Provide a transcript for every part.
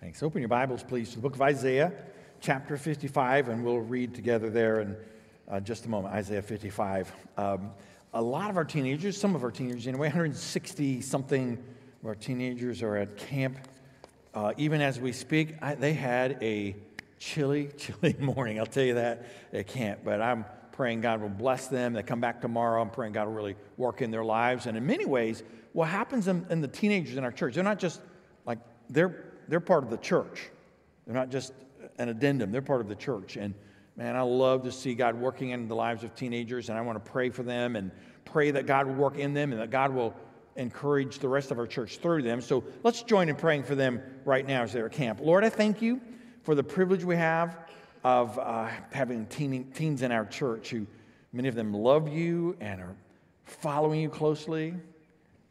Thanks. Open your Bibles, please, to the book of Isaiah, chapter 55, and we'll read together there in uh, just a moment. Isaiah 55. Um, a lot of our teenagers, some of our teenagers anyway, 160 something of our teenagers are at camp. Uh, even as we speak, I, they had a chilly, chilly morning. I'll tell you that at camp. But I'm praying God will bless them. They come back tomorrow. I'm praying God will really work in their lives. And in many ways, what happens in, in the teenagers in our church, they're not just like, they're they're part of the church. They're not just an addendum, they're part of the church. And man, I love to see God working in the lives of teenagers, and I want to pray for them and pray that God will work in them and that God will encourage the rest of our church through them. So let's join in praying for them right now as they're at camp. Lord, I thank you for the privilege we have of uh, having teen, teens in our church who many of them love you and are following you closely.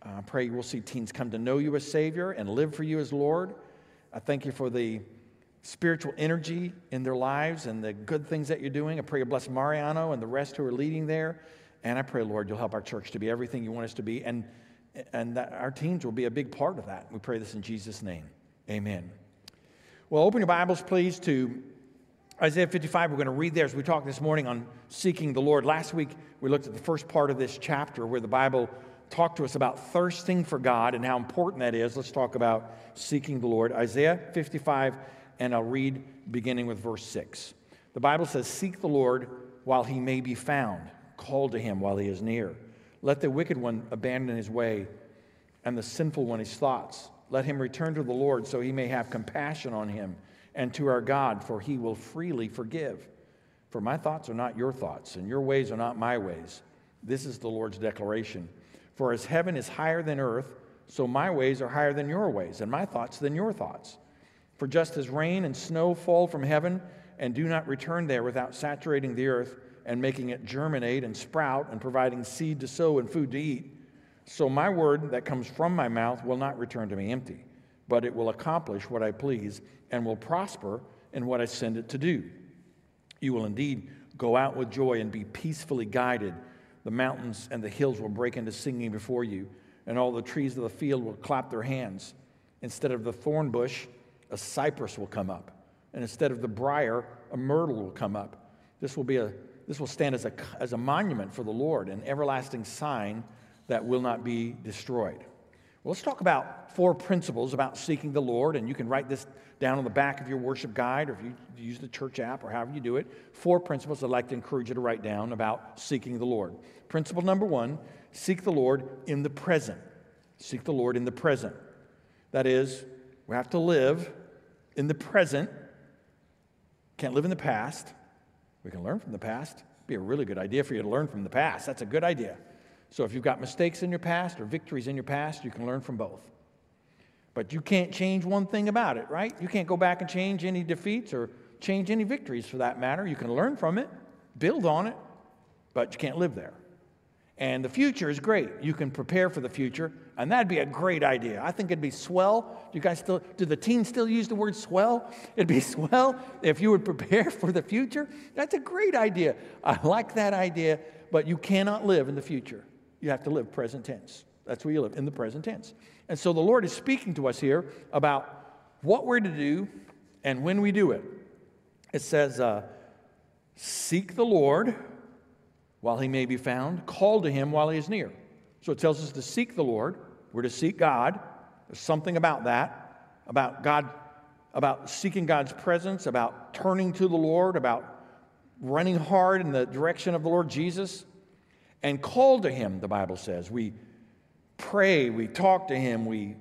Uh, I pray we'll see teens come to know you as Savior and live for you as Lord. I thank you for the spiritual energy in their lives and the good things that you're doing. I pray you bless Mariano and the rest who are leading there. And I pray, Lord, you'll help our church to be everything you want us to be. And, and that our teams will be a big part of that. We pray this in Jesus' name. Amen. Well, open your Bibles, please, to Isaiah 55. We're going to read there as we talked this morning on seeking the Lord. Last week, we looked at the first part of this chapter where the Bible talk to us about thirsting for God and how important that is. Let's talk about seeking the Lord. Isaiah 55, and I'll read beginning with verse 6. The Bible says, Seek the Lord while he may be found, call to him while he is near. Let the wicked one abandon his way, and the sinful one his thoughts. Let him return to the Lord so he may have compassion on him, and to our God, for he will freely forgive. For my thoughts are not your thoughts, and your ways are not my ways. This is the Lord's declaration. For as heaven is higher than earth, so my ways are higher than your ways, and my thoughts than your thoughts. For just as rain and snow fall from heaven and do not return there without saturating the earth and making it germinate and sprout and providing seed to sow and food to eat, so my word that comes from my mouth will not return to me empty, but it will accomplish what I please and will prosper in what I send it to do. You will indeed go out with joy and be peacefully guided the mountains and the hills will break into singing before you, and all the trees of the field will clap their hands. Instead of the thorn bush, a cypress will come up, and instead of the brier, a myrtle will come up. This will, be a, this will stand as a, as a monument for the Lord, an everlasting sign that will not be destroyed. Well, let's talk about four principles about seeking the Lord, and you can write this down on the back of your worship guide, or if you use the church app, or however you do it. Four principles I'd like to encourage you to write down about seeking the Lord. Principle number one seek the Lord in the present. Seek the Lord in the present. That is, we have to live in the present. Can't live in the past. We can learn from the past. Be a really good idea for you to learn from the past. That's a good idea. So if you've got mistakes in your past or victories in your past, you can learn from both. But you can't change one thing about it, right? You can't go back and change any defeats or change any victories for that matter. You can learn from it, build on it, but you can't live there. And the future is great. You can prepare for the future, and that'd be a great idea. I think it'd be swell. Do you guys still, do the teens still use the word swell? It'd be swell if you would prepare for the future. That's a great idea. I like that idea, but you cannot live in the future. You have to live present tense. That's where you live, in the present tense. And so the Lord is speaking to us here about what we're to do and when we do it. It says, uh, Seek the Lord while he may be found, call to him while he is near. So it tells us to seek the Lord. We're to seek God. There's something about that, about God, about seeking God's presence, about turning to the Lord, about running hard in the direction of the Lord Jesus and call to him, the Bible says. We pray, we talk to him, we,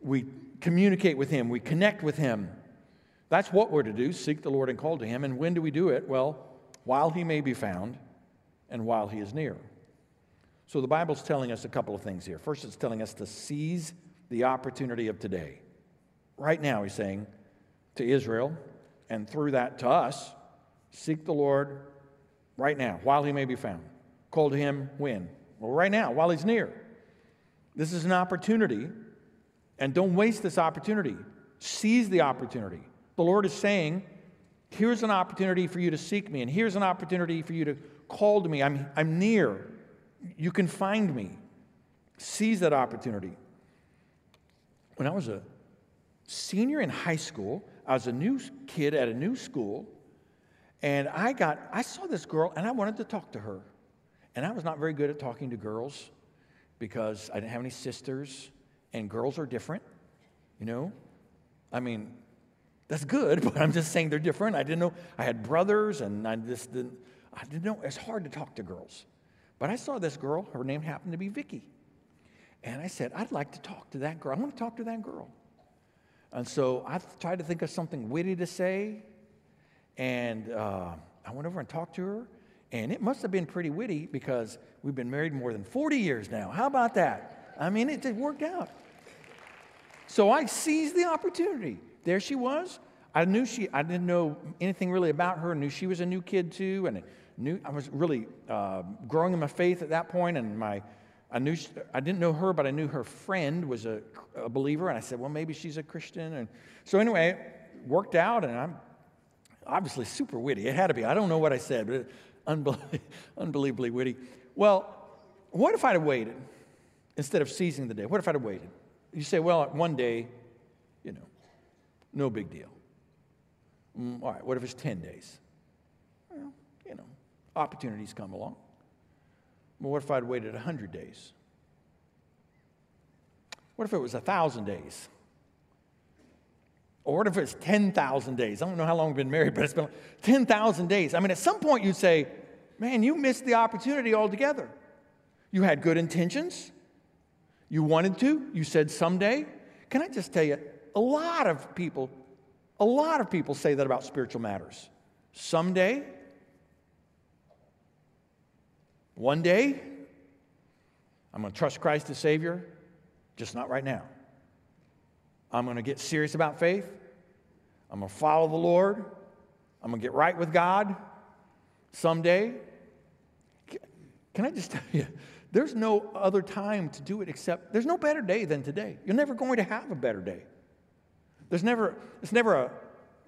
we communicate with him, we connect with him. That's what we're to do seek the Lord and call to him. And when do we do it? Well, while he may be found and while he is near. So the Bible's telling us a couple of things here. First, it's telling us to seize the opportunity of today. Right now, he's saying to Israel, and through that to us, seek the Lord right now, while he may be found. Call to him when? Well, right now, while he's near. This is an opportunity, and don't waste this opportunity. Seize the opportunity. The Lord is saying, Here's an opportunity for you to seek me, and here's an opportunity for you to call to me. I'm, I'm near. You can find me. Seize that opportunity. When I was a senior in high school. I was a new kid at a new school, and I got I saw this girl and I wanted to talk to her. And I was not very good at talking to girls because I didn't have any sisters, and girls are different, you know? I mean, that's good, but I'm just saying they're different. I didn't know I had brothers, and I just didn't, I didn't know it's hard to talk to girls. But I saw this girl, her name happened to be Vicky. And I said, I'd like to talk to that girl. I want to talk to that girl. And so I tried to think of something witty to say. And uh, I went over and talked to her. And it must have been pretty witty because we've been married more than 40 years now. How about that? I mean, it, it worked out. So I seized the opportunity. There she was. I knew she, I didn't know anything really about her. I knew she was a new kid too. And I knew I was really uh, growing in my faith at that point. And my, I knew, she, I didn't know her, but I knew her friend was a, a believer. And I said, well, maybe she's a Christian. And so anyway, worked out. And I'm obviously super witty. It had to be. I don't know what I said, but it, unbelievably, witty. Well, what if I'd have waited instead of seizing the day? What if I'd have waited? You say, well, one day, you know, no big deal. Mm, all right, what if it's 10 days? Well, you know, opportunities come along. Well, what if I'd waited 100 days? What if it was 1,000 days? Or what if it's 10,000 days? I don't know how long we've been married, but it's been 10,000 days. I mean, at some point you'd say, man, you missed the opportunity altogether. You had good intentions. You wanted to. You said someday. Can I just tell you, a lot of people, a lot of people say that about spiritual matters. Someday, one day, I'm going to trust Christ as Savior, just not right now. I'm going to get serious about faith. I'm going to follow the Lord. I'm going to get right with God someday. Can I just tell you, there's no other time to do it except there's no better day than today. You're never going to have a better day. There's never, it's never a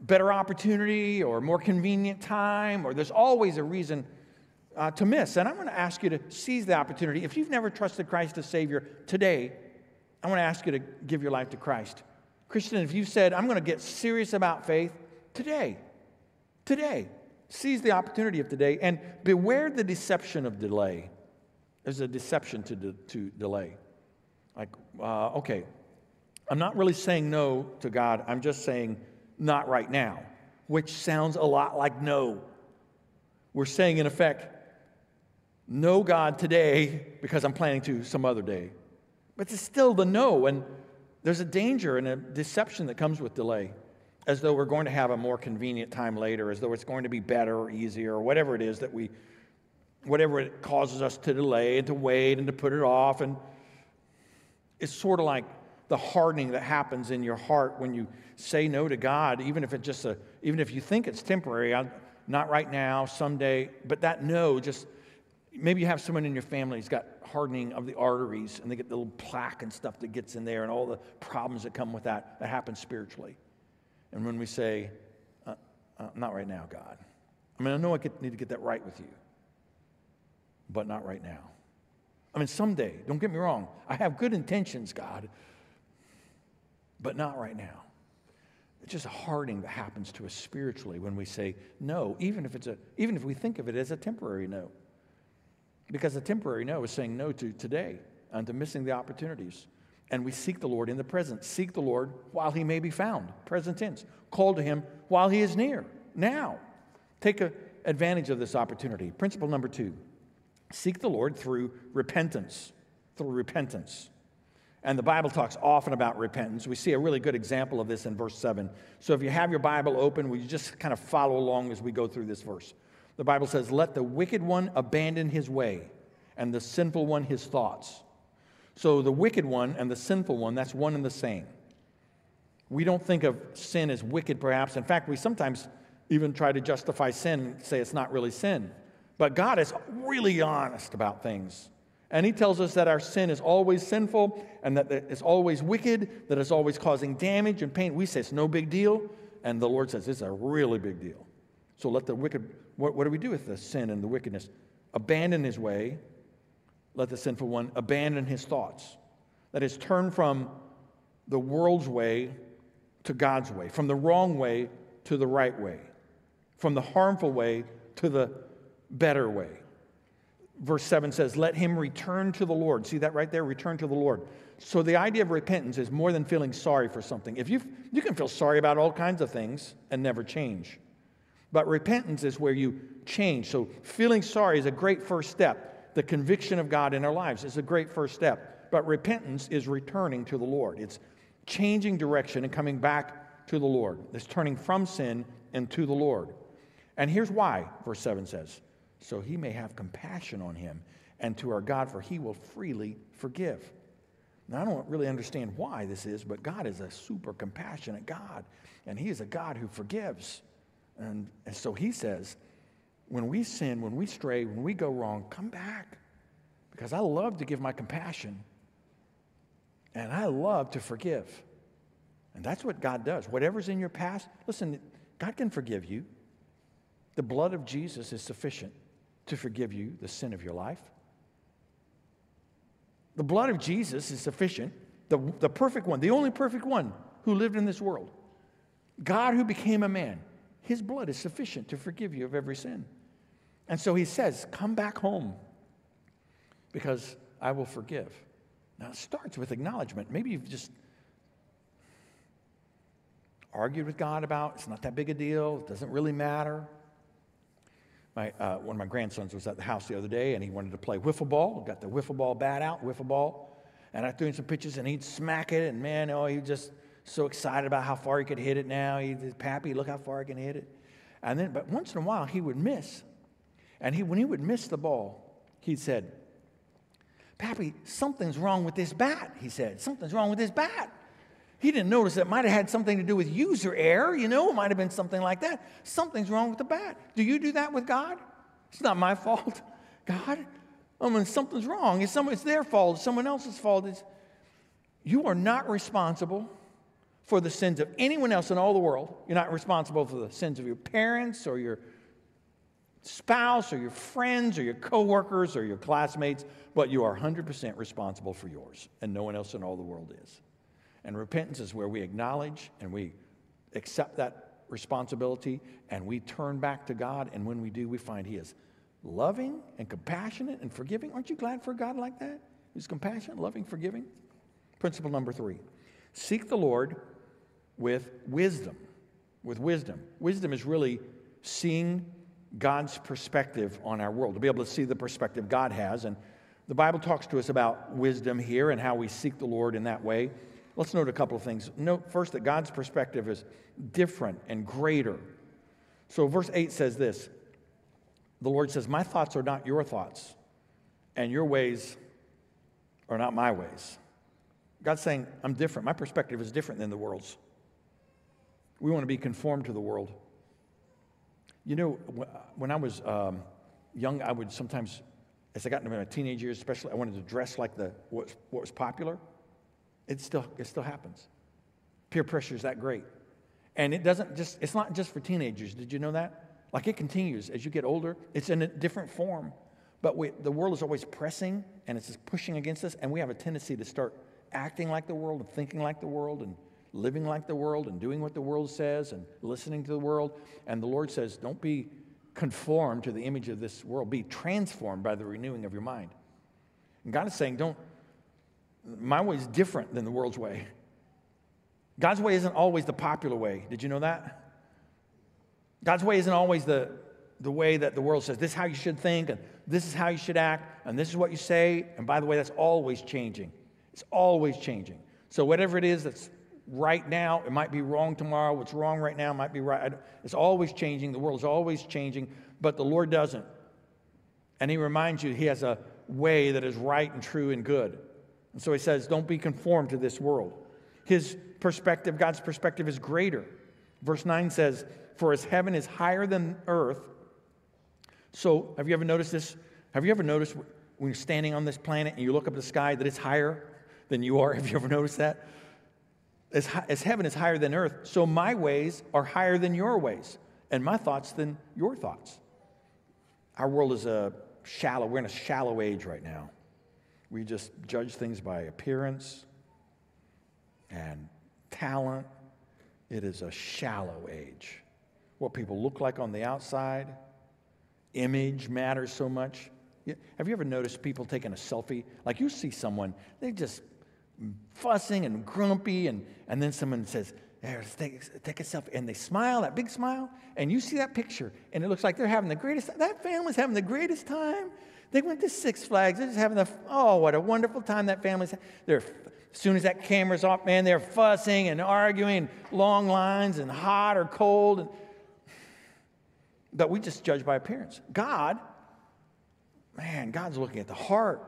better opportunity or more convenient time, or there's always a reason uh, to miss. And I'm going to ask you to seize the opportunity. If you've never trusted Christ as Savior today, I want to ask you to give your life to Christ. Christian, if you've said, I'm going to get serious about faith today, today, seize the opportunity of today and beware the deception of delay. There's a deception to, de- to delay. Like, uh, okay, I'm not really saying no to God, I'm just saying not right now, which sounds a lot like no. We're saying, in effect, no God today because I'm planning to some other day. But it's still the no. And there's a danger and a deception that comes with delay, as though we're going to have a more convenient time later, as though it's going to be better or easier, or whatever it is that we, whatever it causes us to delay and to wait and to put it off. And it's sort of like the hardening that happens in your heart when you say no to God, even if it's just a, even if you think it's temporary, I'm, not right now, someday, but that no just maybe you have someone in your family who's got hardening of the arteries and they get the little plaque and stuff that gets in there and all the problems that come with that that happens spiritually. And when we say uh, uh, not right now god. I mean i know i need to get that right with you but not right now. I mean someday don't get me wrong i have good intentions god but not right now. It's just a hardening that happens to us spiritually when we say no even if it's a even if we think of it as a temporary no because a temporary no is saying no to today and to missing the opportunities. And we seek the Lord in the present. Seek the Lord while he may be found. Present tense. Call to him while he is near. Now. Take advantage of this opportunity. Principle number two seek the Lord through repentance. Through repentance. And the Bible talks often about repentance. We see a really good example of this in verse 7. So if you have your Bible open, will you just kind of follow along as we go through this verse? The Bible says, Let the wicked one abandon his way, and the sinful one his thoughts. So the wicked one and the sinful one, that's one and the same. We don't think of sin as wicked, perhaps. In fact, we sometimes even try to justify sin and say it's not really sin. But God is really honest about things. And He tells us that our sin is always sinful and that it's always wicked, that it's always causing damage and pain. We say it's no big deal. And the Lord says it's a really big deal. So let the wicked what, what do we do with the sin and the wickedness? Abandon his way. Let the sinful one abandon his thoughts. That is, turn from the world's way to God's way, from the wrong way to the right way, from the harmful way to the better way. Verse 7 says, Let him return to the Lord. See that right there? Return to the Lord. So the idea of repentance is more than feeling sorry for something. If you you can feel sorry about all kinds of things and never change. But repentance is where you change. So feeling sorry is a great first step. The conviction of God in our lives is a great first step. But repentance is returning to the Lord. It's changing direction and coming back to the Lord. It's turning from sin and to the Lord. And here's why, verse 7 says so he may have compassion on him, and to our God, for he will freely forgive. Now, I don't really understand why this is, but God is a super compassionate God, and he is a God who forgives. And, and so he says, when we sin, when we stray, when we go wrong, come back. Because I love to give my compassion, and I love to forgive. And that's what God does. Whatever's in your past, listen, God can forgive you. The blood of Jesus is sufficient to forgive you the sin of your life. The blood of Jesus is sufficient, the, the perfect one, the only perfect one who lived in this world. God who became a man, his blood is sufficient to forgive you of every sin. And so he says, Come back home because I will forgive. Now it starts with acknowledgement. Maybe you've just argued with God about it's not that big a deal, it doesn't really matter. My, uh, one of my grandsons was at the house the other day and he wanted to play wiffle ball. Got the wiffle ball bat out, wiffle ball. And I threw him some pitches and he'd smack it. And man, oh, he just so excited about how far he could hit it now. He's Pappy, look how far I can hit it. And then, but once in a while, he would miss. And he, when he would miss the ball, he said, Pappy, something's wrong with this bat, he said. Something's wrong with this bat. He didn't notice it might have had something to do with user error, you know, it might have been something like that. Something's wrong with the bat. Do you do that with God? It's not my fault. God, I mean, something's wrong. It's, some, it's their fault. It's someone else's fault. It's, you are not responsible for the sins of anyone else in all the world. You're not responsible for the sins of your parents or your spouse or your friends or your coworkers or your classmates, but you are 100% responsible for yours, and no one else in all the world is. And repentance is where we acknowledge and we accept that responsibility and we turn back to God. And when we do, we find He is loving and compassionate and forgiving. Aren't you glad for a God like that? Who's compassionate, loving, forgiving? Principle number three seek the Lord with wisdom. With wisdom. Wisdom is really seeing God's perspective on our world, to be able to see the perspective God has. And the Bible talks to us about wisdom here and how we seek the Lord in that way. Let's note a couple of things. Note first that God's perspective is different and greater. So, verse 8 says this The Lord says, My thoughts are not your thoughts, and your ways are not my ways. God's saying, I'm different. My perspective is different than the world's. We want to be conformed to the world. You know, when I was um, young, I would sometimes, as I got into my teenage years, especially, I wanted to dress like the, what, what was popular. It still, it still happens. Peer pressure is that great. And it doesn't just, it's not just for teenagers. Did you know that? Like it continues as you get older, it's in a different form. But we, the world is always pressing and it's just pushing against us, and we have a tendency to start acting like the world and thinking like the world and living like the world and doing what the world says and listening to the world. And the Lord says, don't be conformed to the image of this world, be transformed by the renewing of your mind. And God is saying, don't, my way is different than the world's way. God's way isn't always the popular way. Did you know that? God's way isn't always the, the way that the world says, this is how you should think, and this is how you should act, and this is what you say. And by the way, that's always changing. It's always changing. So, whatever it is that's right now, it might be wrong tomorrow. What's wrong right now might be right. It's always changing. The world is always changing, but the Lord doesn't. And He reminds you He has a way that is right and true and good. And so he says, don't be conformed to this world. His perspective, God's perspective, is greater. Verse 9 says, For as heaven is higher than earth. So, have you ever noticed this? Have you ever noticed when you're standing on this planet and you look up at the sky that it's higher than you are? Have you ever noticed that? As, as heaven is higher than earth, so my ways are higher than your ways, and my thoughts than your thoughts. Our world is a shallow, we're in a shallow age right now. We just judge things by appearance and talent It is a shallow age. What people look like on the outside, image matters so much. Have you ever noticed people taking a selfie? Like you see someone, they just fussing and grumpy, and, and then someone says, there, take, take a selfie. And they smile, that big smile, and you see that picture, and it looks like they're having the greatest, that family's having the greatest time. They went to Six Flags. They're just having the, oh, what a wonderful time that family's They're, as soon as that camera's off, man, they're fussing and arguing, long lines, and hot or cold. But we just judge by appearance. God, man, God's looking at the heart.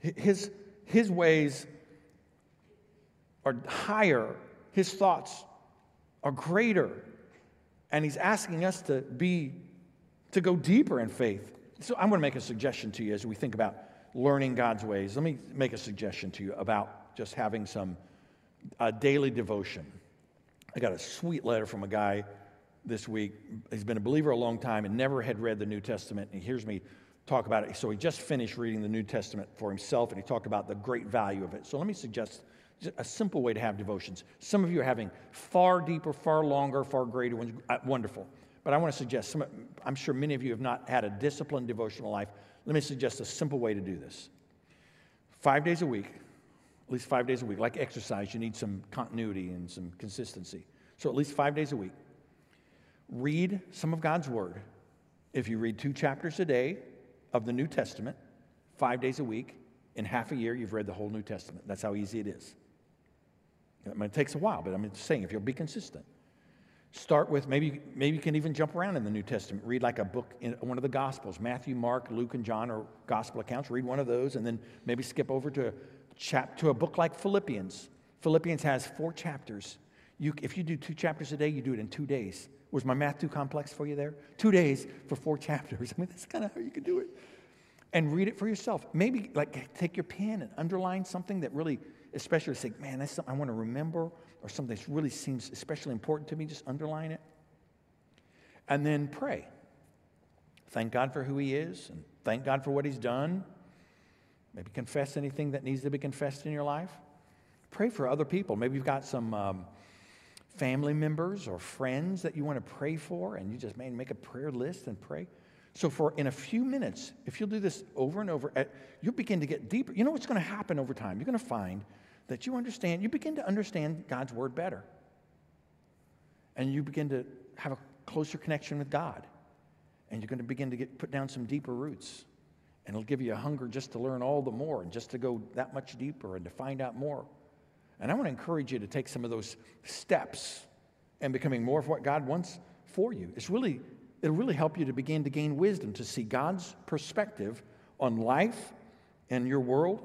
His, his ways are higher, his thoughts are greater. And he's asking us to be, to go deeper in faith. So I'm going to make a suggestion to you as we think about learning God's ways. Let me make a suggestion to you about just having some uh, daily devotion. I got a sweet letter from a guy this week. He's been a believer a long time and never had read the New Testament. And he hears me talk about it. So he just finished reading the New Testament for himself and he talked about the great value of it. So let me suggest a simple way to have devotions. Some of you are having far deeper, far longer, far greater ones. Uh, wonderful. But I want to suggest, some, I'm sure many of you have not had a disciplined devotional life. Let me suggest a simple way to do this. Five days a week, at least five days a week, like exercise, you need some continuity and some consistency. So at least five days a week, read some of God's Word. If you read two chapters a day of the New Testament, five days a week, in half a year, you've read the whole New Testament. That's how easy it is. I mean, it takes a while, but I'm just saying if you'll be consistent. Start with maybe, maybe you can even jump around in the New Testament. Read like a book in one of the Gospels Matthew, Mark, Luke, and John are Gospel accounts. Read one of those and then maybe skip over to a, chap, to a book like Philippians. Philippians has four chapters. You, if you do two chapters a day, you do it in two days. Was my math too complex for you there? Two days for four chapters. I mean, that's kind of how you can do it. And read it for yourself. Maybe like take your pen and underline something that really, especially say, man, that's something I want to remember or something that really seems especially important to me, just underline it. And then pray. Thank God for who He is and thank God for what He's done. Maybe confess anything that needs to be confessed in your life. Pray for other people. Maybe you've got some um, family members or friends that you want to pray for, and you just man, make a prayer list and pray. So, for in a few minutes, if you'll do this over and over, you'll begin to get deeper. You know what's going to happen over time? You're going to find that you understand, you begin to understand God's word better. And you begin to have a closer connection with God. And you're going to begin to get put down some deeper roots. And it'll give you a hunger just to learn all the more and just to go that much deeper and to find out more. And I want to encourage you to take some of those steps and becoming more of what God wants for you. It's really, it'll really help you to begin to gain wisdom, to see God's perspective on life and your world.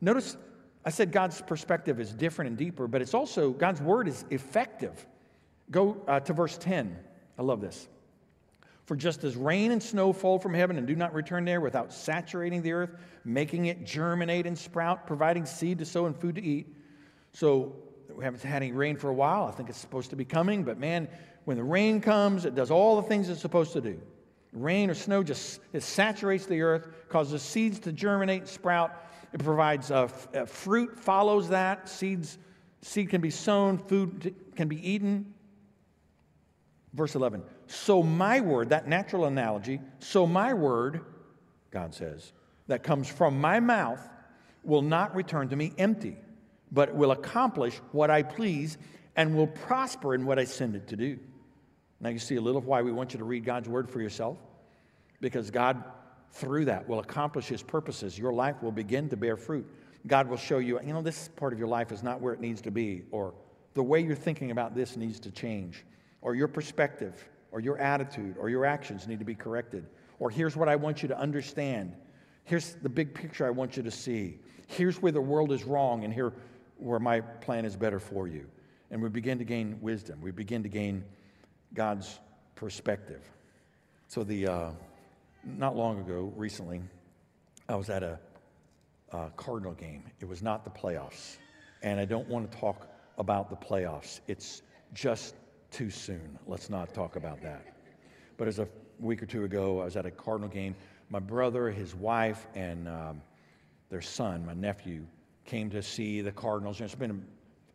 Notice I said God's perspective is different and deeper, but it's also, God's word is effective. Go uh, to verse 10. I love this. For just as rain and snow fall from heaven and do not return there without saturating the earth, making it germinate and sprout, providing seed to sow and food to eat. So we haven't had any rain for a while. I think it's supposed to be coming, but man, when the rain comes, it does all the things it's supposed to do. Rain or snow just it saturates the earth, causes seeds to germinate and sprout, it provides uh, uh, fruit, follows that. Seeds, seed can be sown, food can be eaten. Verse 11. So my word, that natural analogy, so my word, God says, that comes from my mouth will not return to me empty, but will accomplish what I please and will prosper in what I send it to do. Now you see a little of why we want you to read God's word for yourself. Because God through that will accomplish his purposes. Your life will begin to bear fruit. God will show you, you know, this part of your life is not where it needs to be, or the way you're thinking about this needs to change, or your perspective, or your attitude, or your actions need to be corrected, or here's what I want you to understand. Here's the big picture I want you to see. Here's where the world is wrong, and here where my plan is better for you. And we begin to gain wisdom. We begin to gain God's perspective. So the uh, not long ago, recently, I was at a, a Cardinal game. It was not the playoffs. And I don't want to talk about the playoffs. It's just too soon. Let's not talk about that. But as a week or two ago, I was at a Cardinal game. My brother, his wife, and um, their son, my nephew, came to see the Cardinals. And it's been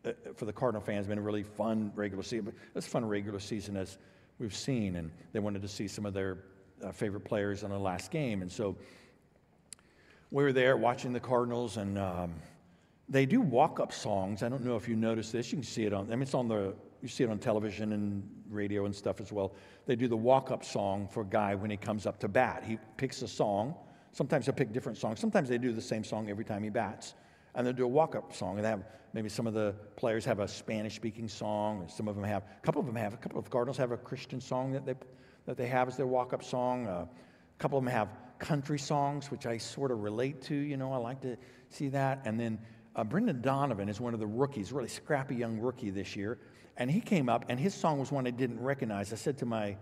uh, for the Cardinal fans, been a really fun regular season. It's a fun regular season as we've seen, and they wanted to see some of their uh, favorite players in the last game, and so we were there watching the Cardinals, and um, they do walk-up songs. I don't know if you noticed this. You can see it on. I mean, it's on the. You see it on television and radio and stuff as well. They do the walk-up song for a guy when he comes up to bat. He picks a song. Sometimes he'll pick different songs. Sometimes they do the same song every time he bats, and they do a walk-up song. And have maybe some of the players have a Spanish-speaking song. Some of them have. A couple of them have. A couple of Cardinals have a Christian song that they that they have as their walk-up song. Uh, a couple of them have country songs, which I sort of relate to. You know, I like to see that. And then uh, Brendan Donovan is one of the rookies, really scrappy young rookie this year. And he came up, and his song was one I didn't recognize. I said to my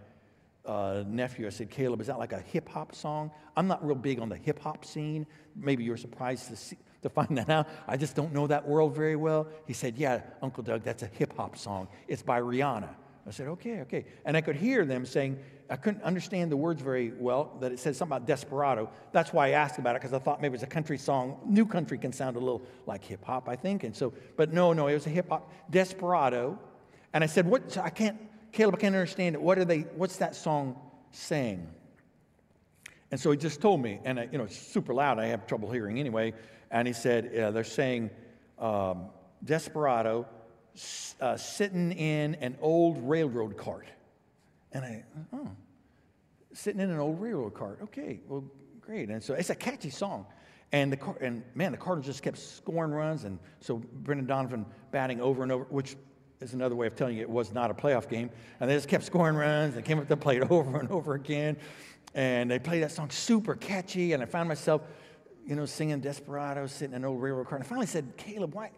uh, nephew, I said, Caleb, is that like a hip hop song? I'm not real big on the hip hop scene. Maybe you're surprised to, see, to find that out. I just don't know that world very well. He said, Yeah, Uncle Doug, that's a hip hop song. It's by Rihanna. I said, okay, okay. And I could hear them saying, I couldn't understand the words very well, that it said something about desperado. That's why I asked about it, because I thought maybe it was a country song. New country can sound a little like hip hop, I think. And so, but no, no, it was a hip hop, desperado. And I said, what, I can't, Caleb, I can't understand it. What are they, what's that song saying? And so he just told me, and I, you know, it's super loud. I have trouble hearing anyway. And he said, yeah, they're saying um, desperado, uh, sitting in an old railroad cart. And I, oh, sitting in an old railroad cart. Okay, well, great. And so it's a catchy song. And, the, and man, the Cardinals just kept scoring runs. And so Brendan Donovan batting over and over, which is another way of telling you it was not a playoff game. And they just kept scoring runs and came up to play it over and over again. And they played that song super catchy. And I found myself, you know, singing Desperado, sitting in an old railroad car. And I finally said, Caleb, why?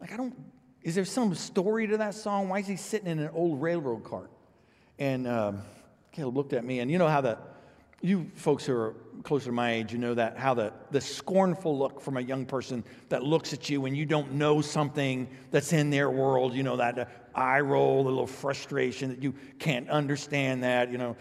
Like, I don't is there some story to that song? Why is he sitting in an old railroad cart? And um, Caleb looked at me, and you know how the, you folks who are closer to my age, you know that how the, the scornful look from a young person that looks at you when you don't know something that's in their world, you know, that uh, eye roll, the little frustration that you can't understand that, you know.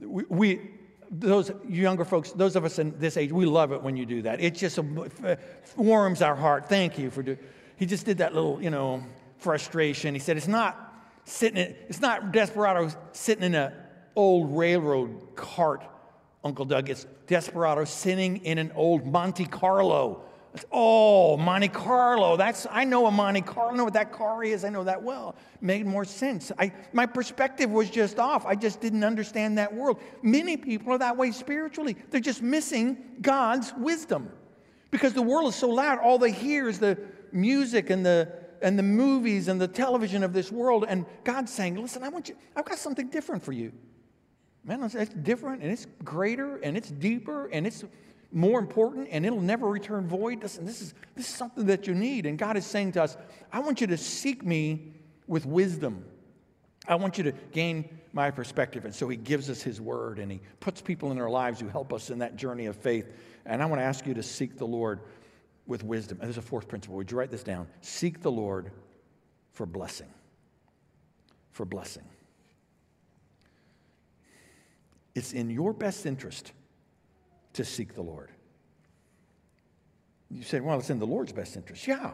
We, we those younger folks, those of us in this age, we love it when you do that. It just uh, warms our heart. Thank you for doing he just did that little, you know, frustration. He said, it's not sitting, in, it's not Desperado sitting in an old railroad cart, Uncle Doug. It's Desperado sitting in an old Monte Carlo. Oh, Monte Carlo. That's I know a Monte Carlo. I know what that car is. I know that well. Made more sense. I, my perspective was just off. I just didn't understand that world. Many people are that way spiritually. They're just missing God's wisdom because the world is so loud. All they hear is the music and the and the movies and the television of this world. And God's saying, listen, I want you, I've got something different for you. Man, it's different and it's greater and it's deeper and it's more important and it'll never return void. Listen, this is this is something that you need. And God is saying to us, I want you to seek me with wisdom. I want you to gain my perspective. And so he gives us his word and he puts people in our lives who help us in that journey of faith. And I want to ask you to seek the Lord with wisdom. And there's a fourth principle. Would you write this down? Seek the Lord for blessing. For blessing. It's in your best interest to seek the Lord. You say, well, it's in the Lord's best interest. Yeah,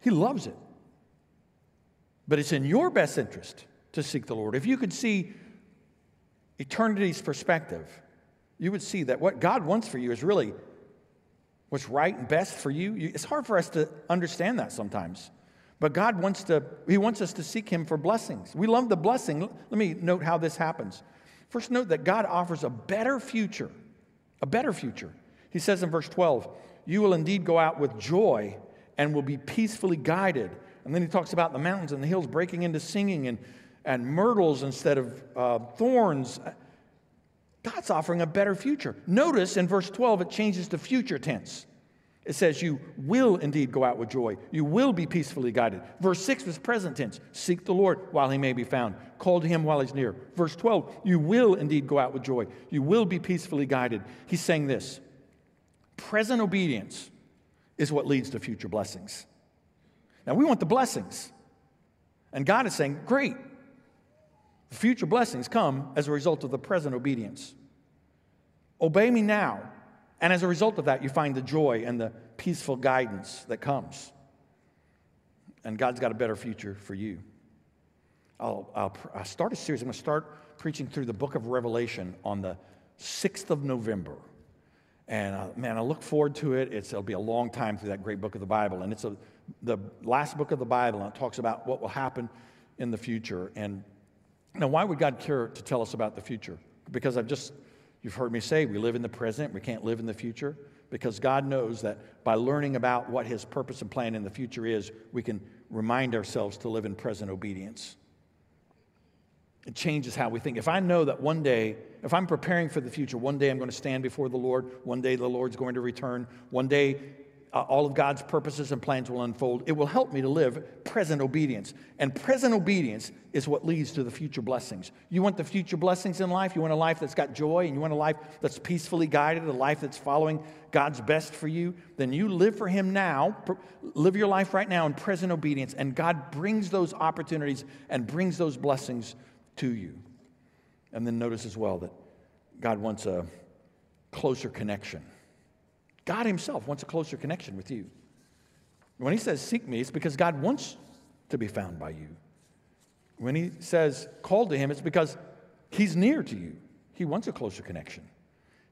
He loves it. But it's in your best interest to seek the Lord. If you could see eternity's perspective, you would see that what God wants for you is really what's right and best for you. It's hard for us to understand that sometimes. But God wants to, He wants us to seek Him for blessings. We love the blessing. Let me note how this happens. First, note that God offers a better future, a better future. He says in verse 12, You will indeed go out with joy and will be peacefully guided. And then he talks about the mountains and the hills breaking into singing and, and myrtles instead of uh, thorns. God's offering a better future. Notice in verse 12, it changes to future tense. It says, You will indeed go out with joy. You will be peacefully guided. Verse 6 was present tense. Seek the Lord while he may be found. Call to him while he's near. Verse 12, You will indeed go out with joy. You will be peacefully guided. He's saying this present obedience is what leads to future blessings. Now, we want the blessings. And God is saying, Great, The Future blessings come as a result of the present obedience. Obey me now. And as a result of that, you find the joy and the peaceful guidance that comes. and God's got a better future for you. I'll, I'll, I'll start a series. I'm going to start preaching through the book of Revelation on the 6th of November. And uh, man, I look forward to it. It's, it'll be a long time through that great book of the Bible. And it's a, the last book of the Bible, and it talks about what will happen in the future. And now, why would God care to tell us about the future? Because I've just, you've heard me say, we live in the present, we can't live in the future. Because God knows that by learning about what His purpose and plan in the future is, we can remind ourselves to live in present obedience. It changes how we think. If I know that one day, if I'm preparing for the future, one day I'm going to stand before the Lord, one day the Lord's going to return, one day uh, all of God's purposes and plans will unfold, it will help me to live present obedience. And present obedience is what leads to the future blessings. You want the future blessings in life? You want a life that's got joy and you want a life that's peacefully guided, a life that's following God's best for you? Then you live for Him now, live your life right now in present obedience, and God brings those opportunities and brings those blessings to you. And then notice as well that God wants a closer connection. God Himself wants a closer connection with you. When He says, Seek me, it's because God wants to be found by you. When He says, Call to Him, it's because He's near to you. He wants a closer connection.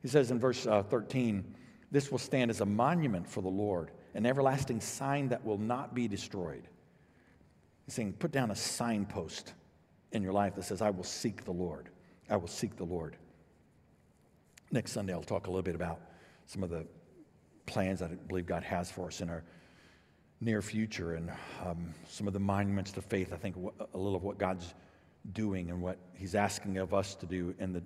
He says in verse uh, 13, This will stand as a monument for the Lord, an everlasting sign that will not be destroyed. He's saying, Put down a signpost in your life that says, I will seek the Lord. I will seek the Lord. Next Sunday, I'll talk a little bit about some of the plans that I believe God has for us in our near future and um, some of the monuments to faith. I think a little of what God's doing and what He's asking of us to do in the,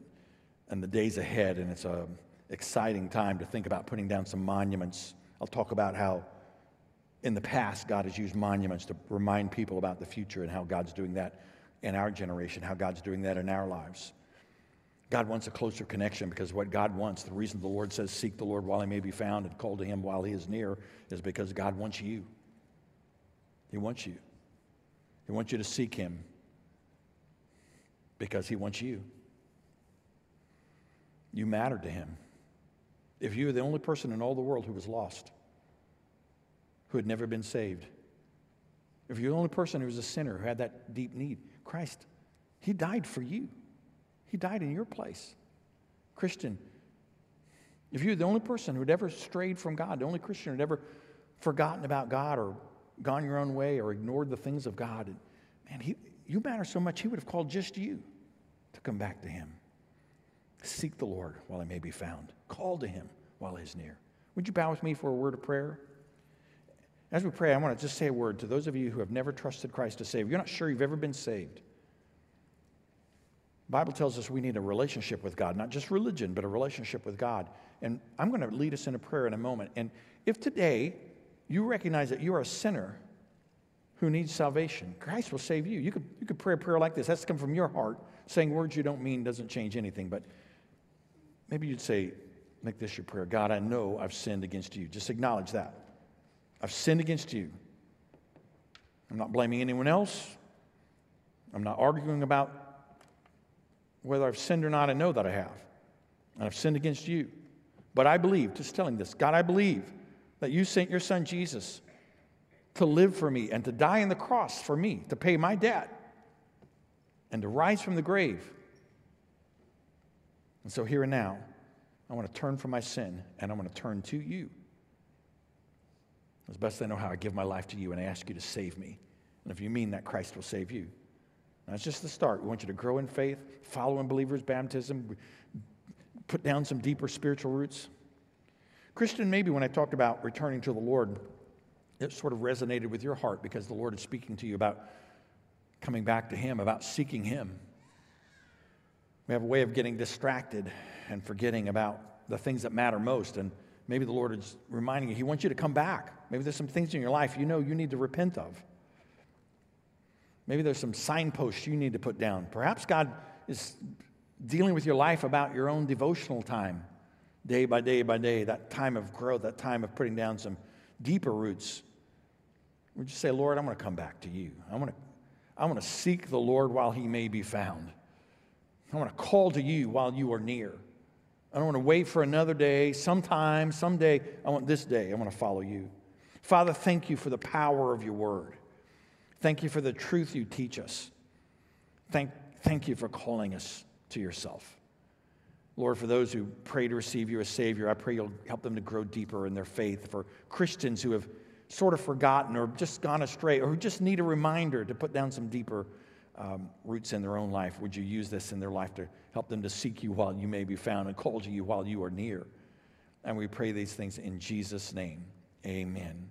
in the days ahead. And it's an exciting time to think about putting down some monuments. I'll talk about how in the past God has used monuments to remind people about the future and how God's doing that in our generation, how God's doing that in our lives. God wants a closer connection because what God wants, the reason the Lord says, Seek the Lord while he may be found and call to him while he is near, is because God wants you. He wants you. He wants you to seek him because he wants you. You matter to him. If you were the only person in all the world who was lost, who had never been saved, if you're the only person who was a sinner who had that deep need, Christ, He died for you. He died in your place. Christian, if you're the only person who had ever strayed from God, the only Christian who had ever forgotten about God or gone your own way or ignored the things of God, man, he, you matter so much, He would have called just you to come back to Him. Seek the Lord while He may be found, call to Him while He's near. Would you bow with me for a word of prayer? As we pray, I want to just say a word to those of you who have never trusted Christ to save. You're not sure you've ever been saved. Bible tells us we need a relationship with God, not just religion, but a relationship with God. And I'm going to lead us in a prayer in a moment. And if today you recognize that you are a sinner who needs salvation, Christ will save you. You could, you could pray a prayer like this. That's come from your heart. Saying words you don't mean doesn't change anything. But maybe you'd say, make this your prayer God, I know I've sinned against you. Just acknowledge that. I've sinned against you. I'm not blaming anyone else. I'm not arguing about whether I've sinned or not. I know that I have. And I've sinned against you. But I believe, just telling this, God, I believe that you sent your son Jesus to live for me and to die on the cross for me, to pay my debt and to rise from the grave. And so, here and now, I want to turn from my sin and I want to turn to you. As best I know how, I give my life to you and I ask you to save me. And if you mean that, Christ will save you. That's just the start. We want you to grow in faith, follow in believers' baptism, put down some deeper spiritual roots. Christian, maybe when I talked about returning to the Lord, it sort of resonated with your heart because the Lord is speaking to you about coming back to Him, about seeking Him. We have a way of getting distracted and forgetting about the things that matter most. And maybe the Lord is reminding you, He wants you to come back. Maybe there's some things in your life you know you need to repent of. Maybe there's some signposts you need to put down. Perhaps God is dealing with your life about your own devotional time, day by day by day, that time of growth, that time of putting down some deeper roots. Would you say, Lord, I want to come back to you? I want to, I want to seek the Lord while he may be found. I want to call to you while you are near. I don't want to wait for another day, sometime, someday. I want this day. I want to follow you. Father, thank you for the power of your word. Thank you for the truth you teach us. Thank, thank you for calling us to yourself. Lord, for those who pray to receive you as Savior, I pray you'll help them to grow deeper in their faith. For Christians who have sort of forgotten or just gone astray or who just need a reminder to put down some deeper um, roots in their own life, would you use this in their life to help them to seek you while you may be found and call to you while you are near? And we pray these things in Jesus' name. Amen.